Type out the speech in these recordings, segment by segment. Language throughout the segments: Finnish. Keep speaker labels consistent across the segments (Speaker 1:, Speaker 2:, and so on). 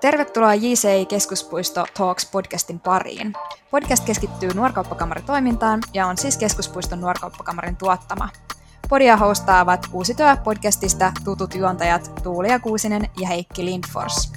Speaker 1: Tervetuloa JCI Keskuspuisto Talks podcastin pariin. Podcast keskittyy nuorkauppakamari-toimintaan ja on siis Keskuspuiston nuorkauppakamarin tuottama. Podia hostaavat Uusityö podcastista tutut juontajat Tuulia Kuusinen ja Heikki Lindfors.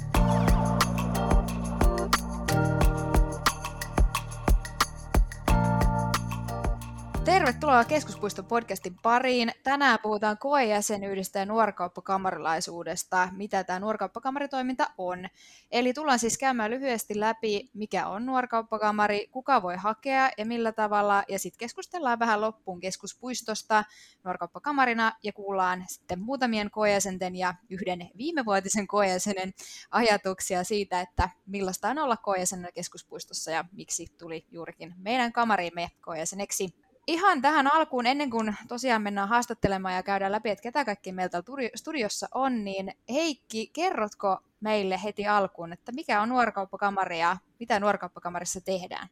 Speaker 1: Tervetuloa Keskuspuiston podcastin pariin. Tänään puhutaan koejäsenyydestä ja nuorkauppakamarilaisuudesta, mitä tämä nuorkauppakamaritoiminta on. Eli tullaan siis käymään lyhyesti läpi, mikä on nuorkauppakamari, kuka voi hakea ja millä tavalla, ja sitten keskustellaan vähän loppuun keskuspuistosta nuorkauppakamarina ja kuullaan sitten muutamien koejäsenten ja yhden viimevuotisen koejäsenen ajatuksia siitä, että millaista on olla koejäsenenä keskuspuistossa ja miksi tuli juurikin meidän kamariimme koejäseneksi ihan tähän alkuun, ennen kuin tosiaan mennään haastattelemaan ja käydään läpi, että ketä kaikki meiltä studiossa on, niin Heikki, kerrotko meille heti alkuun, että mikä on nuorkauppakamari ja mitä nuorkauppakamarissa tehdään?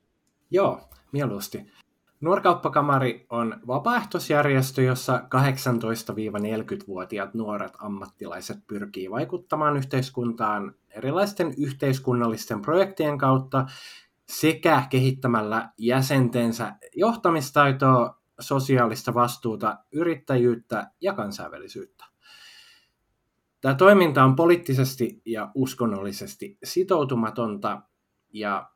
Speaker 2: Joo, mieluusti. Nuorkauppakamari on vapaaehtoisjärjestö, jossa 18-40-vuotiaat nuoret ammattilaiset pyrkii vaikuttamaan yhteiskuntaan erilaisten yhteiskunnallisten projektien kautta sekä kehittämällä jäsentensä johtamistaitoa, sosiaalista vastuuta, yrittäjyyttä ja kansainvälisyyttä. Tämä toiminta on poliittisesti ja uskonnollisesti sitoutumatonta ja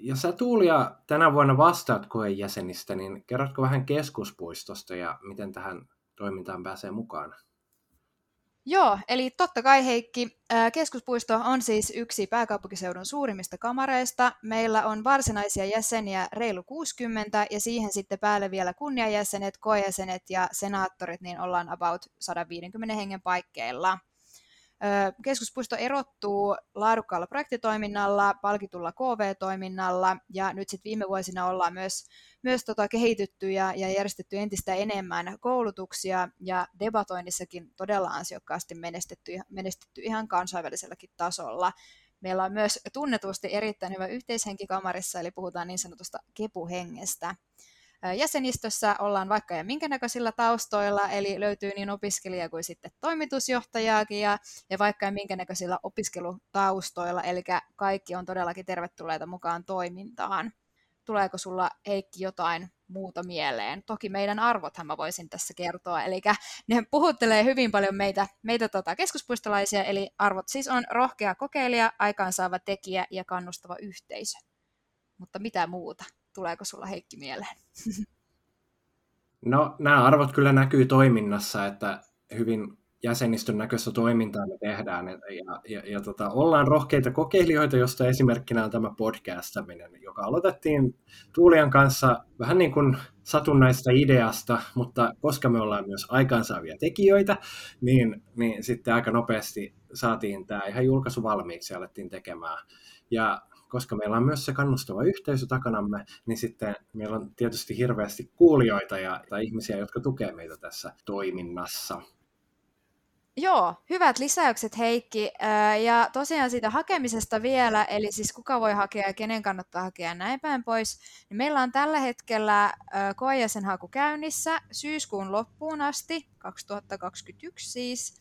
Speaker 2: ja sä Tuulia tänä vuonna vastaat koejäsenistä, niin kerrotko vähän keskuspuistosta ja miten tähän toimintaan pääsee mukaan?
Speaker 1: Joo, eli totta kai Heikki, keskuspuisto on siis yksi pääkaupunkiseudun suurimmista kamareista. Meillä on varsinaisia jäseniä reilu 60 ja siihen sitten päälle vielä kunniajäsenet, koejäsenet ja senaattorit, niin ollaan about 150 hengen paikkeilla. Keskuspuisto erottuu laadukkaalla projektitoiminnalla, palkitulla KV-toiminnalla ja nyt sitten viime vuosina ollaan myös, myös tota kehitytty ja, ja järjestetty entistä enemmän koulutuksia ja debatoinnissakin todella ansiokkaasti menestetty, menestetty ihan kansainväliselläkin tasolla. Meillä on myös tunnetusti erittäin hyvä yhteishenki kamarissa, eli puhutaan niin sanotusta kepuhengestä. Jäsenistössä ollaan vaikka ja minkä näköisillä taustoilla, eli löytyy niin opiskelija kuin sitten toimitusjohtajaakin ja, ja vaikka ja minkä näköisillä opiskelutaustoilla, eli kaikki on todellakin tervetulleita mukaan toimintaan. Tuleeko sulla Heikki jotain muuta mieleen? Toki meidän arvothan mä voisin tässä kertoa, eli ne puhuttelee hyvin paljon meitä, meitä tota keskuspuistolaisia, eli arvot siis on rohkea kokeilija, aikaansaava tekijä ja kannustava yhteisö. Mutta mitä muuta? Tuleeko sulla Heikki mieleen?
Speaker 2: No nämä arvot kyllä näkyy toiminnassa, että hyvin jäsenistön näköistä toimintaa me tehdään. Ja, ja, ja, tota, ollaan rohkeita kokeilijoita, josta esimerkkinä on tämä podcastaminen, joka aloitettiin Tuulian kanssa vähän niin kuin satunnaista ideasta, mutta koska me ollaan myös aikaansaavia tekijöitä, niin, niin sitten aika nopeasti saatiin tämä ihan julkaisu valmiiksi ja alettiin tekemään. Ja koska meillä on myös se kannustava yhteisö takanamme, niin sitten meillä on tietysti hirveästi kuulijoita ja, tai ihmisiä, jotka tukevat meitä tässä toiminnassa.
Speaker 1: Joo, hyvät lisäykset Heikki. Ja tosiaan siitä hakemisesta vielä, eli siis kuka voi hakea ja kenen kannattaa hakea ja näin päin pois. Niin meillä on tällä hetkellä koejäsen haku käynnissä syyskuun loppuun asti, 2021 siis.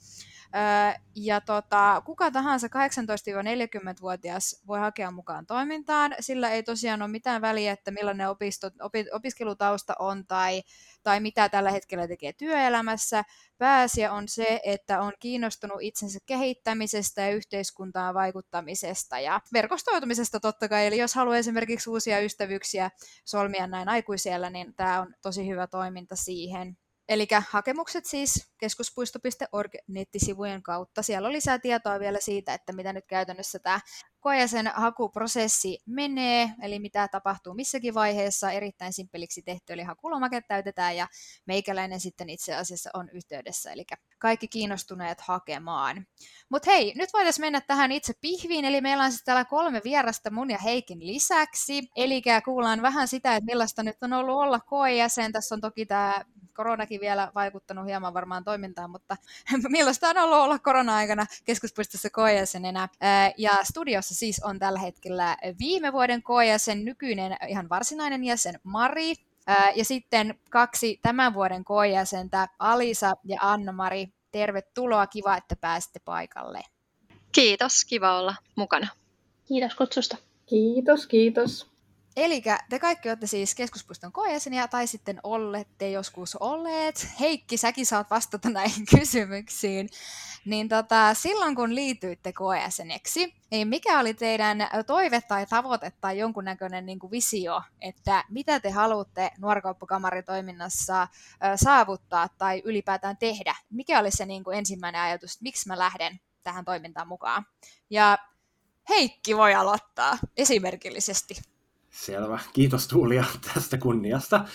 Speaker 1: Ja tota, kuka tahansa 18-40-vuotias voi hakea mukaan toimintaan. Sillä ei tosiaan ole mitään väliä, että millainen opisto, opi, opiskelutausta on tai, tai mitä tällä hetkellä tekee työelämässä. Pääasia on se, että on kiinnostunut itsensä kehittämisestä ja yhteiskuntaan vaikuttamisesta ja verkostoitumisesta totta kai. Eli jos haluaa esimerkiksi uusia ystävyyksiä solmia näin aikuisiellä, niin tämä on tosi hyvä toiminta siihen. Eli hakemukset siis keskuspuisto.org nettisivujen kautta. Siellä on lisää tietoa vielä siitä, että mitä nyt käytännössä tämä koejasen hakuprosessi menee, eli mitä tapahtuu missäkin vaiheessa. Erittäin simppeliksi tehty, eli hakulomake täytetään ja meikäläinen sitten itse asiassa on yhteydessä, eli kaikki kiinnostuneet hakemaan. Mutta hei, nyt voitaisiin mennä tähän itse pihviin, eli meillä on sitten täällä kolme vierasta mun ja Heikin lisäksi. Eli kuullaan vähän sitä, että millaista nyt on ollut olla koejäsen. Tässä on toki tämä koronakin vielä vaikuttanut hieman varmaan toimintaan, mutta millaista on ollut olla korona-aikana keskuspuistossa koejäsenenä. Ja studiossa siis on tällä hetkellä viime vuoden koejäsen nykyinen ihan varsinainen jäsen Mari, ja sitten kaksi tämän vuoden koejäsentä, Alisa ja Anna-Mari. Tervetuloa, kiva, että pääsitte paikalle.
Speaker 3: Kiitos, kiva olla mukana.
Speaker 4: Kiitos kutsusta.
Speaker 5: Kiitos, kiitos.
Speaker 1: Eli te kaikki olette siis keskuspuiston koejäseniä tai sitten olette joskus olleet. Heikki, säkin saat vastata näihin kysymyksiin. Niin tota, silloin kun liityitte koejäseneksi, niin mikä oli teidän toive tai tavoite tai jonkunnäköinen niin kuin visio, että mitä te haluatte nuorkauppakammaritoiminnassa saavuttaa tai ylipäätään tehdä? Mikä oli se niin kuin ensimmäinen ajatus, että miksi mä lähden tähän toimintaan mukaan? Ja Heikki voi aloittaa esimerkillisesti.
Speaker 2: Selvä. Kiitos Tuulia tästä kunniasta.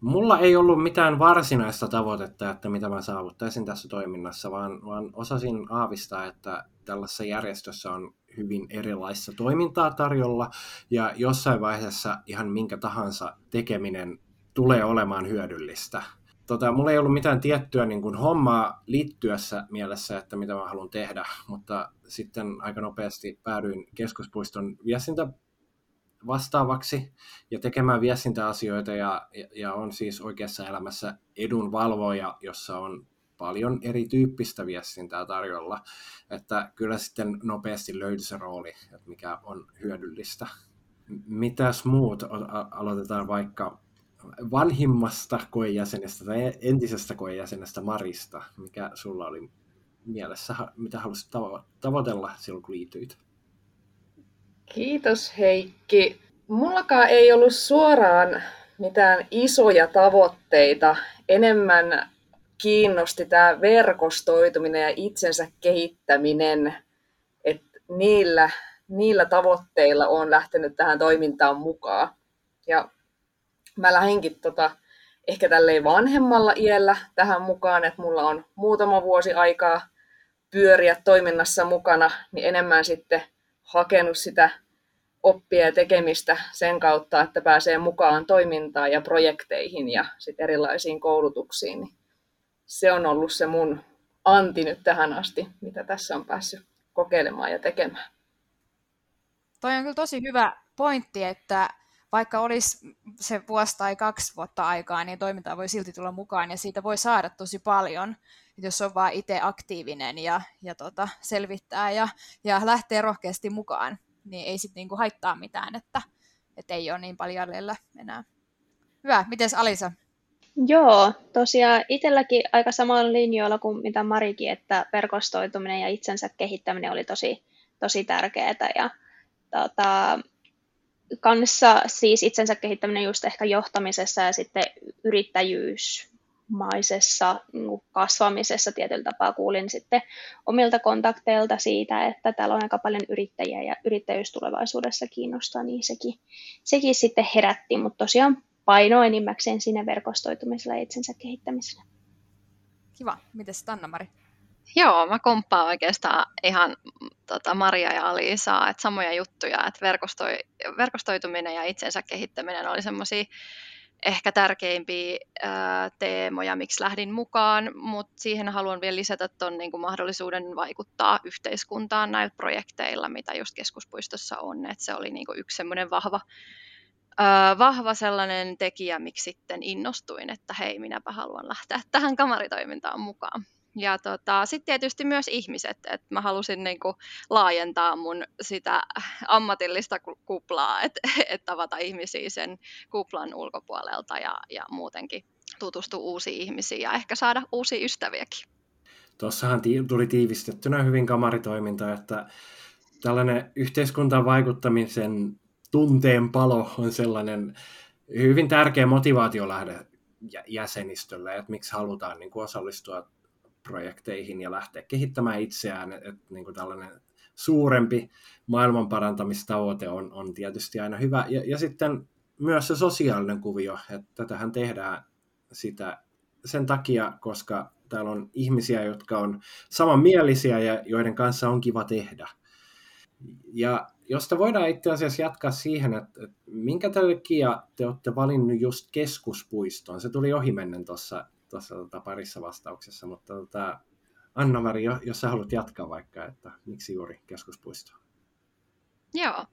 Speaker 2: Mulla ei ollut mitään varsinaista tavoitetta, että mitä mä saavuttaisin tässä toiminnassa, vaan, vaan osasin aavistaa, että tällaisessa järjestössä on hyvin erilaista toimintaa tarjolla, ja jossain vaiheessa ihan minkä tahansa tekeminen tulee olemaan hyödyllistä. Tota, mulla ei ollut mitään tiettyä niin kuin, hommaa liittyessä mielessä, että mitä mä haluan tehdä, mutta sitten aika nopeasti päädyin keskuspuiston viestintä vastaavaksi ja tekemään viestintäasioita ja, ja on siis oikeassa elämässä edunvalvoja, jossa on paljon erityyppistä viestintää tarjolla, että kyllä sitten nopeasti löytyy se rooli, että mikä on hyödyllistä. Mitäs muut? Aloitetaan vaikka vanhimmasta koejäsenestä tai entisestä koejäsenestä Marista. Mikä sulla oli mielessä, mitä haluaisit tavoitella silloin, kun liityit?
Speaker 5: Kiitos Heikki. Mullakaan ei ollut suoraan mitään isoja tavoitteita. Enemmän kiinnosti tämä verkostoituminen ja itsensä kehittäminen. että niillä, niillä tavoitteilla on lähtenyt tähän toimintaan mukaan. Ja mä lähdinkin tota, ehkä tälleen vanhemmalla iällä tähän mukaan, että mulla on muutama vuosi aikaa pyöriä toiminnassa mukana, niin enemmän sitten hakenut sitä oppia ja tekemistä sen kautta, että pääsee mukaan toimintaan ja projekteihin ja sit erilaisiin koulutuksiin. Niin se on ollut se mun anti nyt tähän asti, mitä tässä on päässyt kokeilemaan ja tekemään.
Speaker 1: Toi on kyllä tosi hyvä pointti, että vaikka olisi se vuosi tai kaksi vuotta aikaa, niin toimintaa voi silti tulla mukaan ja siitä voi saada tosi paljon, jos on vaan itse aktiivinen ja, ja tota, selvittää ja, ja lähtee rohkeasti mukaan niin ei sitten niinku haittaa mitään, että, että ei ole niin paljon jäljellä enää. Hyvä, mites Alisa?
Speaker 4: Joo, tosiaan itselläkin aika samalla linjoilla kuin mitä Marikin, että verkostoituminen ja itsensä kehittäminen oli tosi, tosi tärkeää. Ja tota, kanssa siis itsensä kehittäminen just ehkä johtamisessa ja sitten yrittäjyys maisessa niin kasvamisessa tietyllä tapaa kuulin sitten omilta kontakteilta siitä, että täällä on aika paljon yrittäjiä ja yrittäjyys tulevaisuudessa kiinnostaa, niin sekin, sekin sitten herätti, mutta tosiaan paino enimmäkseen sinne verkostoitumisella ja itsensä kehittämisellä.
Speaker 1: Kiva. Mites Anna-Mari?
Speaker 3: Joo, mä komppaan oikeastaan ihan tota, Maria ja Aliisaa, että samoja juttuja, että verkostoi, verkostoituminen ja itsensä kehittäminen oli semmoisia ehkä tärkeimpiä ää, teemoja, miksi lähdin mukaan, mutta siihen haluan vielä lisätä tuon niin mahdollisuuden vaikuttaa yhteiskuntaan näillä projekteilla, mitä just keskuspuistossa on. Et se oli niin kuin yksi semmoinen vahva, vahva sellainen tekijä, miksi sitten innostuin, että hei, minäpä haluan lähteä tähän kamaritoimintaan mukaan. Ja tota, sitten tietysti myös ihmiset, että mä halusin niinku laajentaa mun sitä ammatillista kuplaa, että et tavata ihmisiä sen kuplan ulkopuolelta ja, ja muutenkin tutustua uusiin ihmisiin ja ehkä saada uusia ystäviäkin.
Speaker 2: Tuossahan tuli tiivistettynä hyvin kamaritoiminta, että tällainen yhteiskuntaan vaikuttamisen tunteen palo on sellainen hyvin tärkeä motivaatiolähde jäsenistölle, että miksi halutaan niin osallistua projekteihin ja lähteä kehittämään itseään, että niin kuin tällainen suurempi maailmanparantamistavoite on, on tietysti aina hyvä. Ja, ja sitten myös se sosiaalinen kuvio, että tähän tehdään sitä sen takia, koska täällä on ihmisiä, jotka on samanmielisiä ja joiden kanssa on kiva tehdä. Ja josta voidaan itse asiassa jatkaa siihen, että, että minkä takia te olette valinnut just keskuspuiston. Se tuli ohimennen tuossa tuossa tota, parissa vastauksessa, mutta tota, Anna-Mari, jos sä haluat jatkaa vaikka, että miksi juuri keskuspuisto?
Speaker 3: Joo.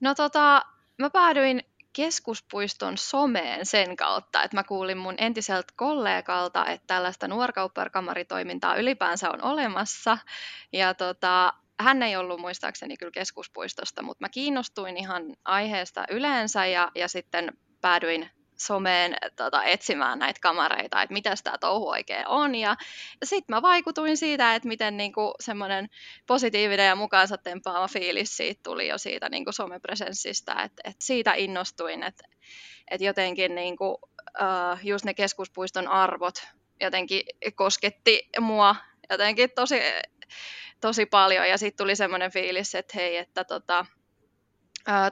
Speaker 3: No tota, mä päädyin keskuspuiston someen sen kautta, että mä kuulin mun entiseltä kollegalta, että tällaista nuorkaupparkamaritoimintaa ylipäänsä on olemassa. Ja tota, hän ei ollut muistaakseni kyllä keskuspuistosta, mutta mä kiinnostuin ihan aiheesta yleensä ja, ja sitten päädyin someen tota, etsimään näitä kamareita, että mitä tämä touhu oikein on. Ja, ja sitten mä vaikutuin siitä, että miten niinku, semmoinen positiivinen ja mukaansa tempaava fiilis siitä tuli jo siitä niinku, somepresenssistä. Että et siitä innostuin, että et jotenkin niinku, uh, just ne keskuspuiston arvot jotenkin kosketti mua jotenkin tosi, tosi paljon. Ja sitten tuli semmoinen fiilis, että hei, että tota,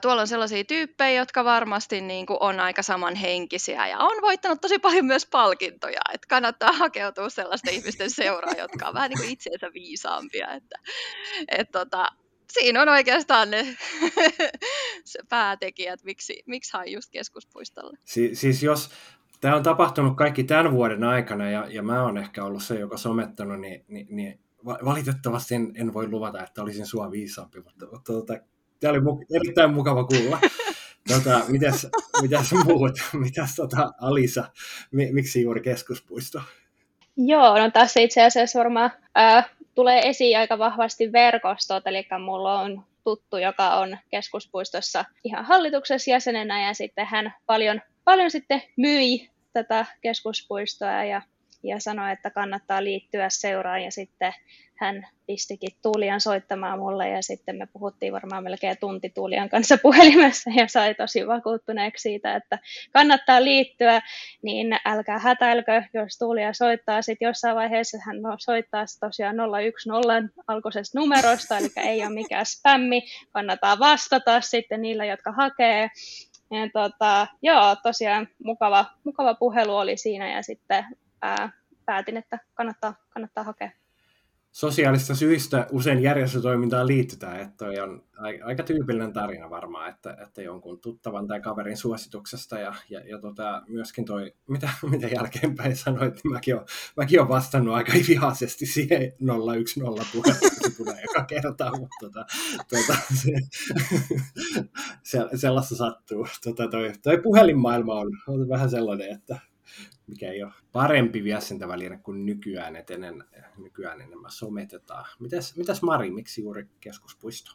Speaker 3: tuolla on sellaisia tyyppejä, jotka varmasti niin kuin on aika samanhenkisiä ja on voittanut tosi paljon myös palkintoja. Että kannattaa hakeutua sellaisten ihmisten seuraan, jotka on vähän niin kuin itseensä viisaampia. Että, et tota, siinä on oikeastaan ne se päätekijät, miksi, miksi hain just keskuspuistolle.
Speaker 2: Si- siis jos tämä on tapahtunut kaikki tämän vuoden aikana ja, ja mä oon ehkä ollut se, joka somettanut, niin, niin, niin valitettavasti en, en voi luvata, että olisin sua viisaampi, mutta, mutta tuota, Tämä oli erittäin mukava kuulla. Tota, mitäs, mitäs muut? Mitäs tota, Alisa? Miksi juuri keskuspuisto?
Speaker 4: Joo, no tässä itse asiassa varmaan ää, tulee esiin aika vahvasti verkostot, eli mulla on tuttu, joka on keskuspuistossa ihan hallituksessa jäsenenä ja sitten hän paljon, paljon sitten myi tätä keskuspuistoa ja, ja sanoi, että kannattaa liittyä seuraan ja sitten hän pistikin Tuulian soittamaan mulle ja sitten me puhuttiin varmaan melkein tunti Tuulian kanssa puhelimessa ja sai tosi vakuuttuneeksi siitä, että kannattaa liittyä, niin älkää hätäilkö, jos Tuulia soittaa. Sitten jossain vaiheessa hän soittaa tosiaan 010 alkuisesta numerosta, eli ei ole mikään spämmi, kannattaa vastata sitten niillä, jotka hakee. Ja tota, joo, tosiaan mukava, mukava puhelu oli siinä ja sitten ää, päätin, että kannattaa, kannattaa hakea
Speaker 2: sosiaalista syistä usein järjestötoimintaan liitytään, että on aika tyypillinen tarina varmaan, että, että jonkun tuttavan tai kaverin suosituksesta ja, ja, ja tota, myöskin toi, mitä, mitä jälkeenpäin sanoit, niin mäkin olen, mäkin olen vastannut aika vihaisesti siihen 010 puheelle, se tulee joka kerta, mutta tota, tota, se, se, sellaista sattuu. Tota, toi, toi puhelinmaailma on, on vähän sellainen, että mikä ei ole parempi viestintäväline kuin nykyään, että ennen, nykyään enemmän sometetaan. Mitäs, mitäs Mari, miksi juuri keskuspuisto?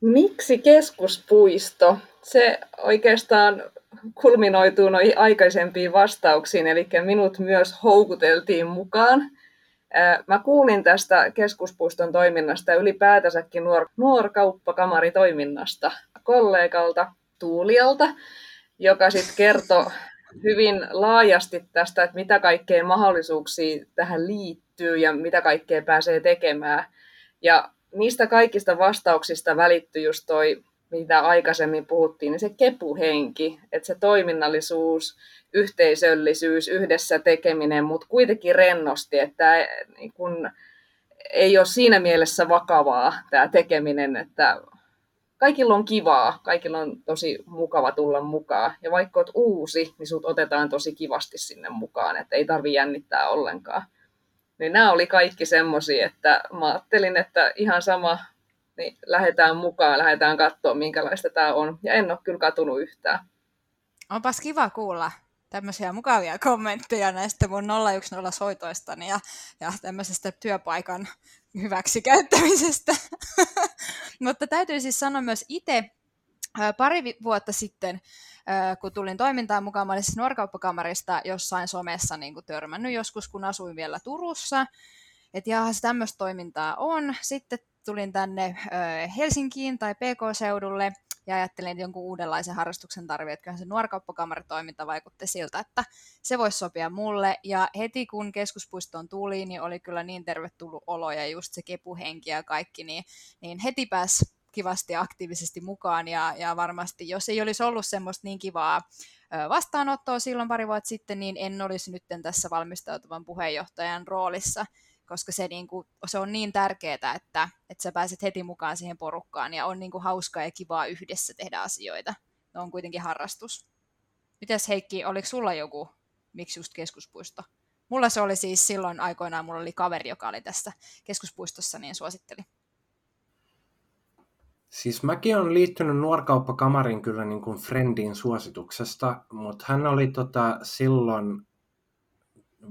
Speaker 5: Miksi keskuspuisto? Se oikeastaan kulminoituu noihin aikaisempiin vastauksiin, eli minut myös houkuteltiin mukaan. Mä kuulin tästä keskuspuiston toiminnasta ja ylipäätänsäkin nuor, nuorkauppakamaritoiminnasta kollegalta Tuulialta, joka sitten kertoi hyvin laajasti tästä, että mitä kaikkea mahdollisuuksia tähän liittyy ja mitä kaikkea pääsee tekemään. Ja niistä kaikista vastauksista välittyy just toi, mitä aikaisemmin puhuttiin, niin se kepuhenki, että se toiminnallisuus, yhteisöllisyys, yhdessä tekeminen, mutta kuitenkin rennosti, että niin kun, ei ole siinä mielessä vakavaa tämä tekeminen, että kaikilla on kivaa, kaikilla on tosi mukava tulla mukaan. Ja vaikka olet uusi, niin sut otetaan tosi kivasti sinne mukaan, että ei tarvi jännittää ollenkaan. Niin nämä oli kaikki semmoisia, että mä ajattelin, että ihan sama, niin lähdetään mukaan, lähdetään katsoa, minkälaista tämä on. Ja en ole kyllä katunut yhtään.
Speaker 1: Onpas kiva kuulla tämmöisiä mukavia kommentteja näistä mun 010 soitoistani ja, ja tämmöisestä työpaikan hyväksikäyttämisestä. Mutta täytyy siis sanoa myös itse, pari vuotta sitten, kun tulin toimintaan mukaan, mä olin siis nuorkauppakamarista jossain somessa niin kuin törmännyt joskus, kun asuin vielä Turussa. Että jaha, tämmöistä toimintaa on. Sitten tulin tänne Helsinkiin tai PK-seudulle ja ajattelin, että jonkun uudenlaisen harrastuksen tarvii, että se nuorkauppakamaritoiminta vaikutti siltä, että se voisi sopia mulle. Ja heti kun keskuspuistoon tuli, niin oli kyllä niin tervetullut olo ja just se kepuhenki ja kaikki, niin, niin heti pääsi kivasti aktiivisesti mukaan ja, ja varmasti jos ei olisi ollut semmoista niin kivaa vastaanottoa silloin pari vuotta sitten, niin en olisi nyt tässä valmistautuvan puheenjohtajan roolissa koska se, niin kuin, se on niin tärkeää, että, että sä pääset heti mukaan siihen porukkaan ja on niin kuin hauskaa ja kivaa yhdessä tehdä asioita. Ne on kuitenkin harrastus. Mites Heikki, oliko sulla joku, miksi just keskuspuisto? Mulla se oli siis silloin aikoinaan, mulla oli kaveri, joka oli tässä keskuspuistossa, niin suositteli.
Speaker 2: Siis mäkin olen liittynyt nuorkauppakamarin kyllä niin kuin friendin suosituksesta, mutta hän oli tota silloin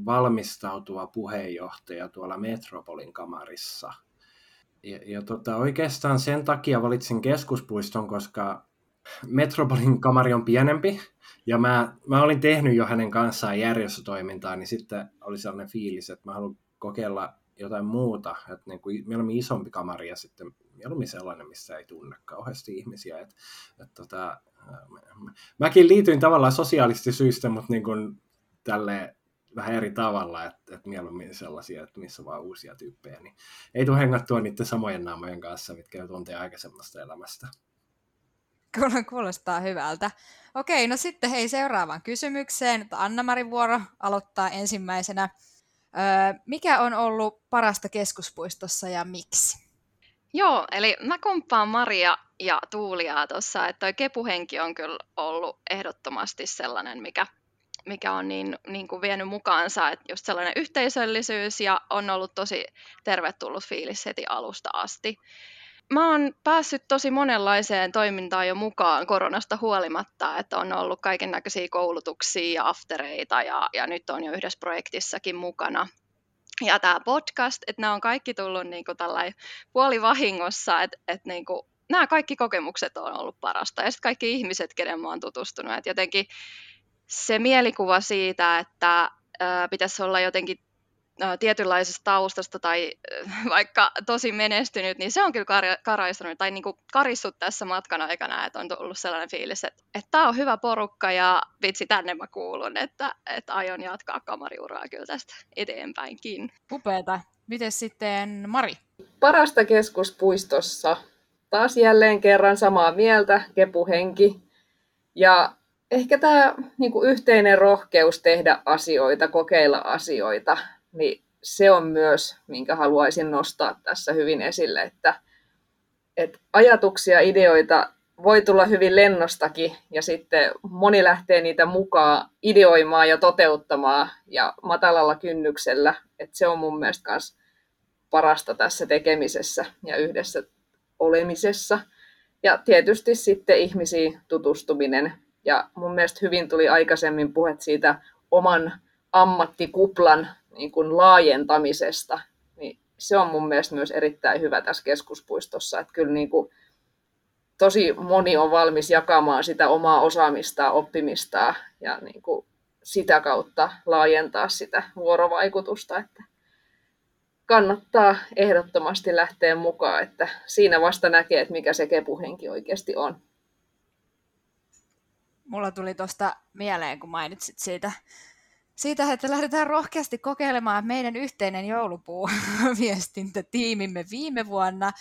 Speaker 2: valmistautuva puheenjohtaja tuolla Metropolin kamarissa. ja, ja tota, oikeastaan sen takia valitsin keskuspuiston, koska Metropolin kamari on pienempi, ja mä, mä olin tehnyt jo hänen kanssaan järjestötoimintaa, niin sitten oli sellainen fiilis, että mä haluan kokeilla jotain muuta, että niin kuin mieluummin isompi kamari ja sitten mieluummin sellainen, missä ei tunne kauheasti ihmisiä. Et, et tota, mäkin liityin tavallaan sosiaalisesti syistä, mutta niin kuin tälle vähän eri tavalla, että, että mieluummin sellaisia, että missä on vaan uusia tyyppejä, niin ei tule hengattua niiden samojen naamojen kanssa, mitkä jo tuntee aikaisemmasta elämästä.
Speaker 1: Kuulostaa hyvältä. Okei, no sitten hei seuraavaan kysymykseen. Anna-Marin vuoro aloittaa ensimmäisenä. Öö, mikä on ollut parasta keskuspuistossa ja miksi?
Speaker 3: Joo, eli mä komppaan Maria ja Tuuliaa tuossa, että toi kepuhenki on kyllä ollut ehdottomasti sellainen, mikä, mikä on niin, niin kuin vienyt mukaansa, että just sellainen yhteisöllisyys ja on ollut tosi tervetullut fiilis heti alusta asti. Mä oon päässyt tosi monenlaiseen toimintaan jo mukaan koronasta huolimatta, että on ollut kaiken näköisiä koulutuksia ja aftereita ja, ja nyt on jo yhdessä projektissakin mukana ja tämä podcast, että nämä on kaikki tullut niin kuin puolivahingossa, että, että niin kuin, nämä kaikki kokemukset on ollut parasta. Ja sitten kaikki ihmiset, kenen mä oon tutustunut. Että jotenkin se mielikuva siitä, että ää, pitäisi olla jotenkin tietynlaisesta taustasta tai vaikka tosi menestynyt, niin se on kyllä kar- karaistunut tai niin kuin karissut tässä matkan aikana, että on tullut sellainen fiilis, että, että tämä on hyvä porukka ja vitsi tänne mä kuulun, että, että aion jatkaa kamariuraa kyllä tästä eteenpäinkin.
Speaker 1: Upeeta. Miten sitten Mari?
Speaker 5: Parasta keskuspuistossa. Taas jälleen kerran samaa mieltä, kepuhenki. Ja ehkä tämä niin yhteinen rohkeus tehdä asioita, kokeilla asioita niin se on myös, minkä haluaisin nostaa tässä hyvin esille, että, että ajatuksia, ideoita voi tulla hyvin lennostakin ja sitten moni lähtee niitä mukaan ideoimaan ja toteuttamaan ja matalalla kynnyksellä, että se on mun mielestä myös parasta tässä tekemisessä ja yhdessä olemisessa. Ja tietysti sitten ihmisiin tutustuminen. Ja mun mielestä hyvin tuli aikaisemmin puhet siitä oman ammattikuplan niin kuin laajentamisesta, niin se on mun mielestä myös erittäin hyvä tässä keskuspuistossa, että kyllä niin kuin tosi moni on valmis jakamaan sitä omaa osaamistaan, oppimistaan ja niin kuin sitä kautta laajentaa sitä vuorovaikutusta, että kannattaa ehdottomasti lähteä mukaan, että siinä vasta näkee, että mikä se kepuhenki oikeasti on.
Speaker 1: Mulla tuli tuosta mieleen, kun mainitsit siitä siitä, että lähdetään rohkeasti kokeilemaan meidän yhteinen joulupuu-viestintätiimimme viime vuonna.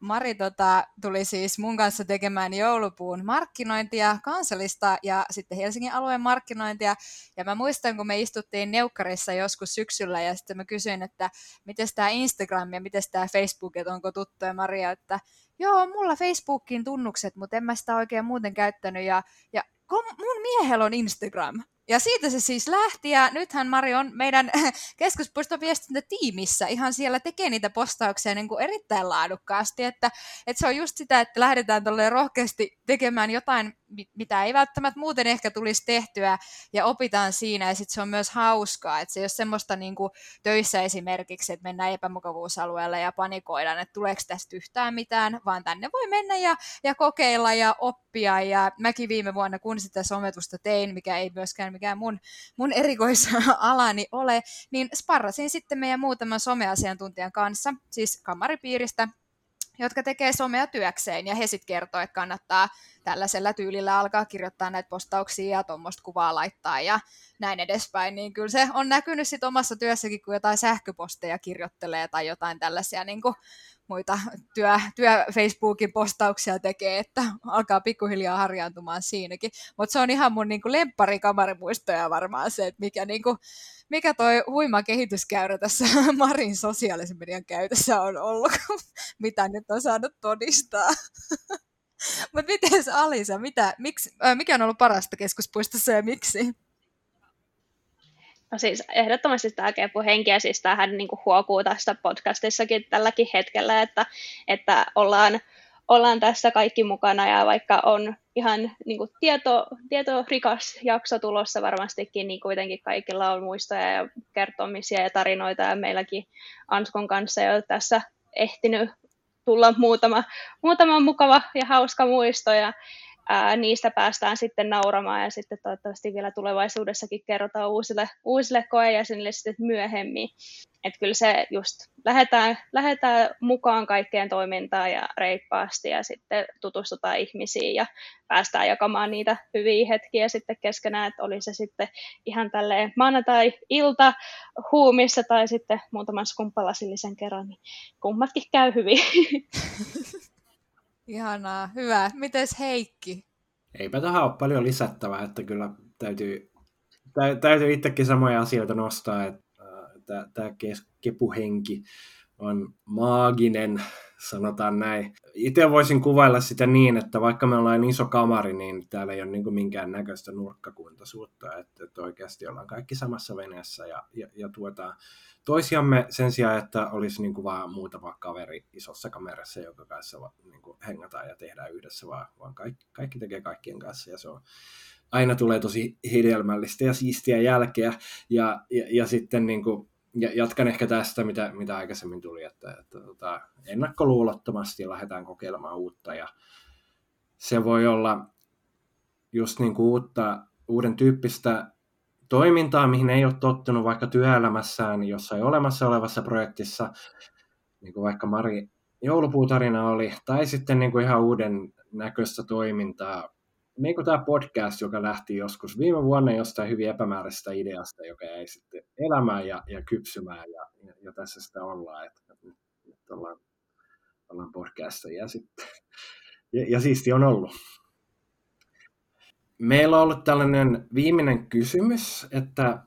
Speaker 1: Mari tota, tuli siis mun kanssa tekemään joulupuun markkinointia, kansallista ja sitten Helsingin alueen markkinointia. Ja mä muistan, kun me istuttiin Neukkarissa joskus syksyllä ja sitten mä kysyin, että miten tämä Instagram ja miten tämä Facebook, että onko tuttuja Maria, että joo, mulla Facebookin tunnukset, mutta en mä sitä oikein muuten käyttänyt ja, ja mun miehellä on Instagram. Ja siitä se siis lähti, ja nythän Mari on meidän keskuspuiston viestintätiimissä ihan siellä tekee niitä postauksia niin kuin erittäin laadukkaasti, että, että se on just sitä, että lähdetään rohkeasti tekemään jotain mitä ei välttämättä muuten ehkä tulisi tehtyä, ja opitaan siinä, ja sitten se on myös hauskaa, että se ei ole semmoista niin kuin töissä esimerkiksi, että mennään epämukavuusalueelle ja panikoidaan, että tuleeko tästä yhtään mitään, vaan tänne voi mennä ja, ja kokeilla ja oppia, ja mäkin viime vuonna, kun sitä sometusta tein, mikä ei myöskään mikään mun, mun erikoisalani ole, niin sparrasin sitten meidän muutaman someasiantuntijan kanssa, siis kammaripiiristä, jotka tekee somea työkseen, ja he sitten kertoo, että kannattaa tällaisella tyylillä alkaa kirjoittaa näitä postauksia ja tuommoista kuvaa laittaa ja näin edespäin, niin kyllä se on näkynyt sitten omassa työssäkin, kun jotain sähköposteja kirjoittelee tai jotain tällaisia niin kuin muita työ, työ Facebookin postauksia tekee, että alkaa pikkuhiljaa harjaantumaan siinäkin. Mutta se on ihan mun niinku lemppari kamarimuistoja varmaan se, että mikä, niinku, mikä toi huima kehityskäyrä tässä Marin sosiaalisen median käytössä on ollut, mitä nyt on saanut todistaa. Mutta miten Alisa, mitä, miksi, mikä on ollut parasta keskuspuistossa ja miksi?
Speaker 4: No siis ehdottomasti tämä kepuhenki ja siis tämähän niin huokuu tässä podcastissakin tälläkin hetkellä, että, että ollaan, ollaan tässä kaikki mukana ja vaikka on ihan niin kuin tieto, tietorikas jakso tulossa varmastikin, niin kuitenkin kaikilla on muistoja ja kertomisia ja tarinoita ja meilläkin Anskon kanssa jo tässä ehtinyt tulla muutama, muutama mukava ja hauska muisto ja ää, niistä päästään sitten nauramaan ja sitten toivottavasti vielä tulevaisuudessakin kerrotaan uusille, uusille koejäsenille sitten myöhemmin. Että kyllä se just lähdetään, lähdetään mukaan kaikkeen toimintaan ja reippaasti ja sitten tutustutaan ihmisiin ja päästään jakamaan niitä hyviä hetkiä sitten keskenään, että oli se sitten ihan tälleen maanantai-ilta huumissa tai sitten muutaman skumppalasillisen kerran, niin kummatkin käy hyvin.
Speaker 1: Ihanaa, hyvä. Mites Heikki?
Speaker 2: Eipä tähän ole paljon lisättävää, että kyllä täytyy, tä, täytyy itsekin samoja asioita nostaa, että äh, tämä kepuhenki on maaginen, sanotaan näin. Itse voisin kuvailla sitä niin, että vaikka me ollaan iso kamari, niin täällä ei ole niin minkään näköistä nurkkakuntaisuutta, että, että oikeasti ollaan kaikki samassa veneessä ja, ja, ja tuota, toisiamme sen sijaan, että olisi niin kuin vaan muutama kaveri isossa kamerassa, joka kanssa niin kuin hengataan ja tehdään yhdessä, vaan, vaan kaikki, kaikki tekee kaikkien kanssa. Ja se on, aina tulee tosi hedelmällistä ja siistiä jälkeä. Ja, ja, ja sitten niin kuin, ja jatkan ehkä tästä, mitä, mitä aikaisemmin tuli, että, että, että tota, ennakkoluulottomasti lähdetään kokeilemaan uutta. Ja se voi olla just niin kuin uutta, uuden tyyppistä toimintaa, mihin ei ole tottunut vaikka työelämässään jossain olemassa olevassa projektissa, niin kuin vaikka Mari joulupuutarina oli, tai sitten niin kuin ihan uuden näköistä toimintaa, niin kuin tämä podcast, joka lähti joskus viime vuonna jostain hyvin epämääräisestä ideasta, joka jäi sitten elämään ja, ja kypsymään, ja, ja, ja tässä sitä ollaan, että nyt, nyt ollaan, ollaan podcastajia sitten. Ja, ja siisti on ollut. Meillä on ollut tällainen viimeinen kysymys, että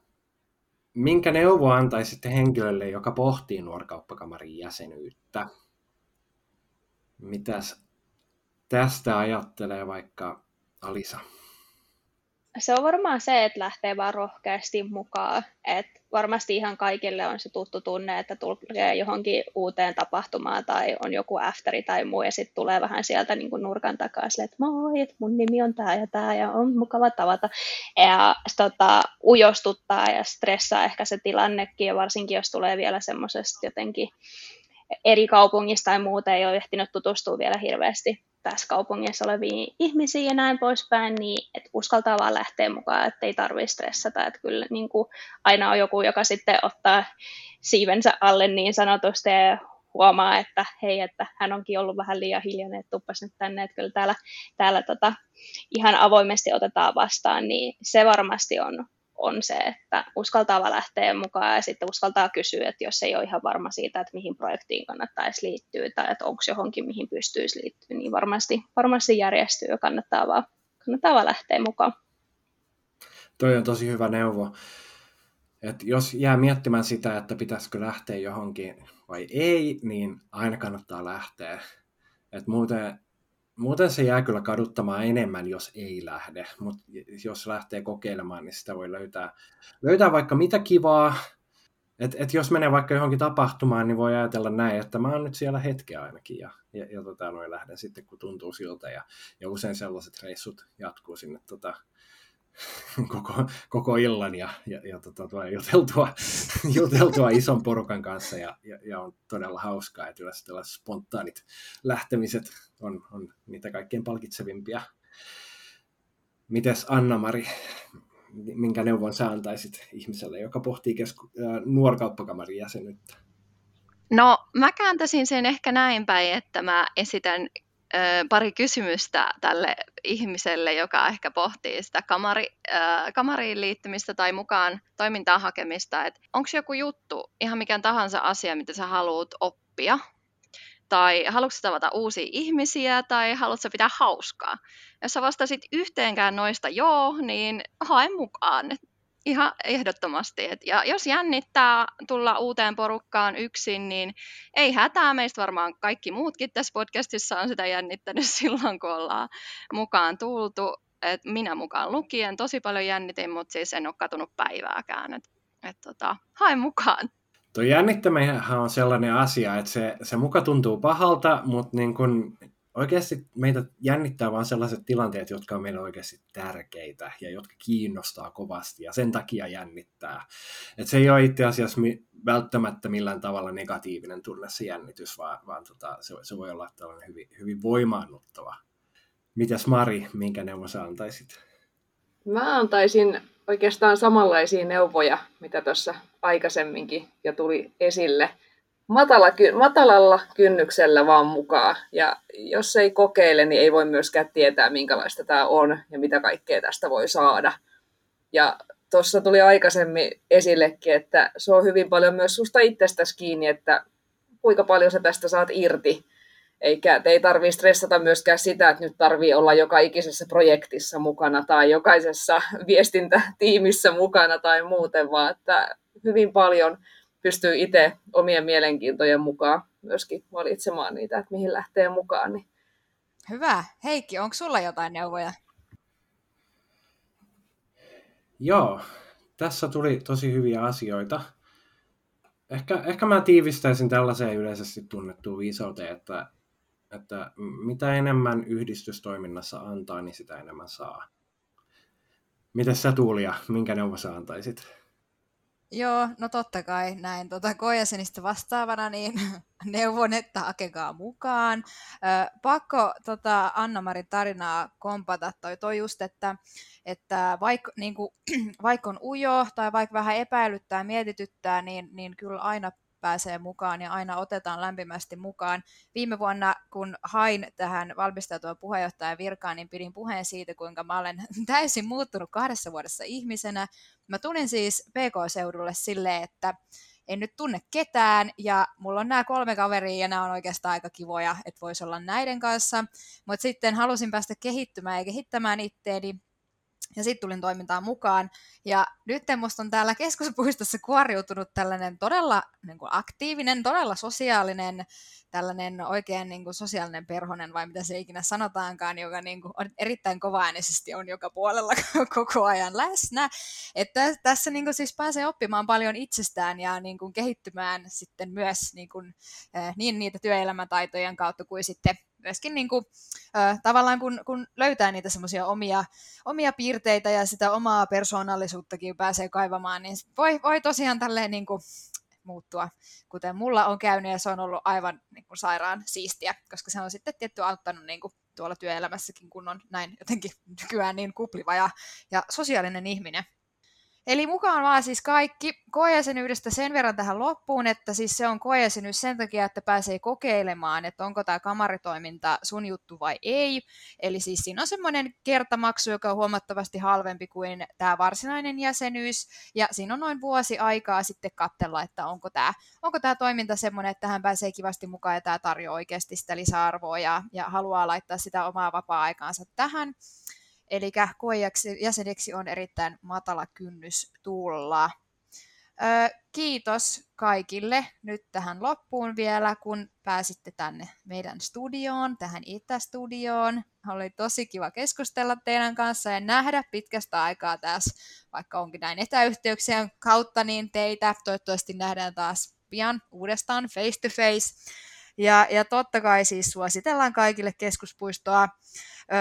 Speaker 2: minkä neuvo antaisitte henkilölle, joka pohtii nuorkauppakamarin jäsenyyttä? Mitäs tästä ajattelee vaikka Alisa?
Speaker 4: Se on varmaan se, että lähtee vaan rohkeasti mukaan. Et varmasti ihan kaikille on se tuttu tunne, että tulee johonkin uuteen tapahtumaan tai on joku afteri tai muu ja sitten tulee vähän sieltä niin kuin nurkan takaa sille, että moi, että mun nimi on tämä ja tämä ja on mukava tavata. Ja tota, ujostuttaa ja stressaa ehkä se tilannekin ja varsinkin jos tulee vielä semmoisesta jotenkin eri kaupungista tai muuta ei ole ehtinyt tutustua vielä hirveästi tässä kaupungissa oleviin ihmisiin ja näin poispäin, niin että uskaltaa vaan lähteä mukaan, että ei tarvitse stressata, että kyllä niin kuin aina on joku, joka sitten ottaa siivensä alle niin sanotusti ja huomaa, että hei, että hän onkin ollut vähän liian hiljainen, että tuppas nyt tänne, että kyllä täällä, täällä tota, ihan avoimesti otetaan vastaan, niin se varmasti on, on se, että uskaltaa lähteä mukaan ja sitten uskaltaa kysyä, että jos ei ole ihan varma siitä, että mihin projektiin kannattaisi liittyä tai että onko johonkin, mihin pystyisi liittyä, niin varmasti, varmasti järjestyy ja kannattaa vaan, kannattaa vaan lähteä mukaan.
Speaker 2: Toi on tosi hyvä neuvo. Et jos jää miettimään sitä, että pitäisikö lähteä johonkin vai ei, niin aina kannattaa lähteä. Et muuten Muuten se jää kyllä kaduttamaan enemmän, jos ei lähde, mutta jos lähtee kokeilemaan, niin sitä voi löytää, löytää vaikka mitä kivaa. Et, et jos menee vaikka johonkin tapahtumaan, niin voi ajatella näin, että mä oon nyt siellä hetkeä ainakin ja, ja, ja tota, noin lähden sitten, kun tuntuu siltä. Ja, ja usein sellaiset reissut jatkuu sinne tota, koko, koko illan ja, ja, ja tota, juteltua, juteltua ison porukan kanssa ja, ja, ja on todella hauskaa, että yleensä tällaiset spontaanit lähtemiset on, on niitä kaikkein palkitsevimpia. Mites Anna-Mari, minkä neuvon sä antaisit ihmiselle, joka pohtii kesku- nuorkauppakamarin jäsenyyttä?
Speaker 3: No, mä kääntäisin sen ehkä näin päin, että mä esitän pari kysymystä tälle ihmiselle, joka ehkä pohtii sitä kamari, kamariin liittymistä tai mukaan toimintaan hakemista. Onko joku juttu, ihan mikä tahansa asia, mitä sä haluat oppia? Tai haluatko tavata uusia ihmisiä tai haluatko pitää hauskaa? Jos sä vastasit yhteenkään noista joo, niin hae mukaan. Ihan ehdottomasti. Et, ja jos jännittää tulla uuteen porukkaan yksin, niin ei hätää. Meistä varmaan kaikki muutkin tässä podcastissa on sitä jännittänyt silloin, kun ollaan mukaan tultu. Et minä mukaan lukien tosi paljon jännitin, mutta siis en ole katunut päivääkään. Et, et tota, hae mukaan.
Speaker 2: Tuo jännittäminen on sellainen asia, että se, se muka tuntuu pahalta, mutta niin kun oikeasti meitä jännittää vain sellaiset tilanteet, jotka on meille oikeasti tärkeitä ja jotka kiinnostaa kovasti ja sen takia jännittää. Et se ei ole itse asiassa välttämättä millään tavalla negatiivinen tunne se jännitys, vaan, vaan tota, se, se voi olla tällainen hyvin, hyvin voimaannuttava. Mitäs Mari, minkä neuvon sä antaisit?
Speaker 5: Mä antaisin oikeastaan samanlaisia neuvoja, mitä tuossa aikaisemminkin jo tuli esille. Matala, matalalla kynnyksellä vaan mukaan. Ja jos ei kokeile, niin ei voi myöskään tietää, minkälaista tämä on ja mitä kaikkea tästä voi saada. Ja tuossa tuli aikaisemmin esillekin, että se on hyvin paljon myös susta itsestäsi kiinni, että kuinka paljon sä tästä saat irti. Eikä te ei tarvitse stressata myöskään sitä, että nyt tarvii olla joka ikisessä projektissa mukana tai jokaisessa viestintätiimissä mukana tai muuten, vaan että hyvin paljon pystyy itse omien mielenkiintojen mukaan myöskin valitsemaan niitä, että mihin lähtee mukaan. Niin.
Speaker 1: Hyvä. Heikki, onko sulla jotain neuvoja?
Speaker 2: Joo, tässä tuli tosi hyviä asioita. Ehkä, ehkä mä tiivistäisin tällaiseen yleisesti tunnettuun viisauteen, että, että mitä enemmän yhdistystoiminnassa antaa, niin sitä enemmän saa. Miten sä Tuulia, minkä neuvo sä antaisit?
Speaker 1: Joo, no totta kai näin tuota koejasenista vastaavana, niin neuvon, että hakekaa mukaan. Ö, pakko tota Anna-Marin tarinaa kompata toi, toi just, että, että vaikka, niin kuin, vaikka on ujo tai vaikka vähän epäilyttää, mietityttää, niin, niin kyllä aina pääsee mukaan ja aina otetaan lämpimästi mukaan. Viime vuonna, kun hain tähän valmistautua puheenjohtajan virkaan, niin pidin puheen siitä, kuinka mä olen täysin muuttunut kahdessa vuodessa ihmisenä. Mä tulin siis PK-seudulle silleen, että en nyt tunne ketään, ja mulla on nämä kolme kaveria, ja nämä on oikeastaan aika kivoja, että voisi olla näiden kanssa. Mutta sitten halusin päästä kehittymään ja kehittämään itteeni, ja sitten tulin toimintaan mukaan. Ja nyt musta on täällä keskuspuistossa kuoriutunut tällainen todella niin kuin aktiivinen, todella sosiaalinen, tällainen oikein niin kuin sosiaalinen perhonen, vai mitä se ikinä sanotaankaan, joka niin kuin on erittäin kovaäänisesti on joka puolella koko ajan läsnä. Että tässä niin kuin siis pääsee oppimaan paljon itsestään ja niin kuin kehittymään sitten myös niin, kuin, eh, niin niitä työelämätaitojen kautta kuin sitten myöskin niin kuin, äh, tavallaan kun, kun löytää niitä semmoisia omia, omia piirteitä ja sitä omaa persoonallisuuttakin pääsee kaivamaan, niin voi, voi tosiaan tälleen niin kuin, muuttua, kuten mulla on käynyt ja se on ollut aivan niin kuin, sairaan siistiä, koska se on sitten tietty auttanut niin kuin, tuolla työelämässäkin, kun on näin jotenkin nykyään niin kupliva ja, ja sosiaalinen ihminen. Eli mukaan vaan siis kaikki koejäsenyydestä sen verran tähän loppuun, että siis se on koejäsenyys sen takia, että pääsee kokeilemaan, että onko tämä kamaritoiminta sun juttu vai ei. Eli siis siinä on semmoinen kertamaksu, joka on huomattavasti halvempi kuin tämä varsinainen jäsenyys, ja siinä on noin vuosi aikaa sitten katsella, että onko tämä, onko tämä toiminta semmoinen, että tähän pääsee kivasti mukaan ja tämä tarjoaa oikeasti sitä lisäarvoa ja, ja haluaa laittaa sitä omaa vapaa-aikaansa tähän. Eli jäseneksi on erittäin matala kynnys tulla. Ö, kiitos kaikille nyt tähän loppuun vielä, kun pääsitte tänne meidän studioon, tähän Itä-studioon. Oli tosi kiva keskustella teidän kanssa ja nähdä pitkästä aikaa tässä, vaikka onkin näin etäyhteyksien kautta, niin teitä toivottavasti nähdään taas pian uudestaan face to face. Ja, ja totta kai siis suositellaan kaikille keskuspuistoa. Öö,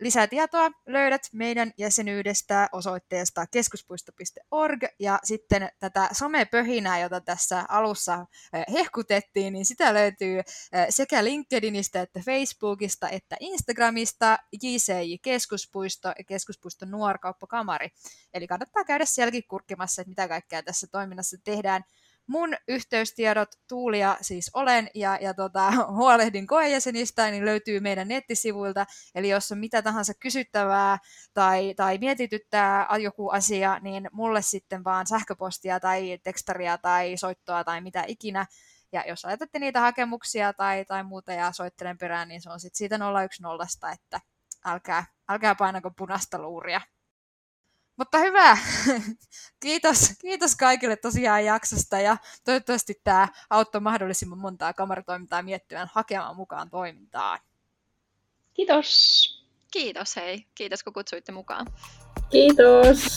Speaker 1: lisätietoa löydät meidän jäsenyydestä osoitteesta keskuspuisto.org ja sitten tätä somepöhinää, jota tässä alussa hehkutettiin, niin sitä löytyy sekä LinkedInistä että Facebookista että Instagramista JCJ Keskuspuisto ja Keskuspuiston nuorkauppakamari. Eli kannattaa käydä sielläkin kurkkimassa, että mitä kaikkea tässä toiminnassa tehdään mun yhteystiedot, Tuulia siis olen, ja, ja tota, huolehdin koejäsenistä, niin löytyy meidän nettisivuilta. Eli jos on mitä tahansa kysyttävää tai, tai mietityttää joku asia, niin mulle sitten vaan sähköpostia tai tekstaria tai soittoa tai mitä ikinä. Ja jos laitatte niitä hakemuksia tai, tai muuta ja soittelen perään, niin se on sitten siitä 010, että älkää, älkää painako punaista luuria. Mutta hyvä. kiitos, kiitos kaikille tosiaan jaksosta ja toivottavasti tämä auttoi mahdollisimman montaa kamaratoimintaa miettivän hakemaan mukaan toimintaan.
Speaker 4: Kiitos.
Speaker 3: Kiitos hei. Kiitos kun kutsuitte mukaan.
Speaker 5: Kiitos.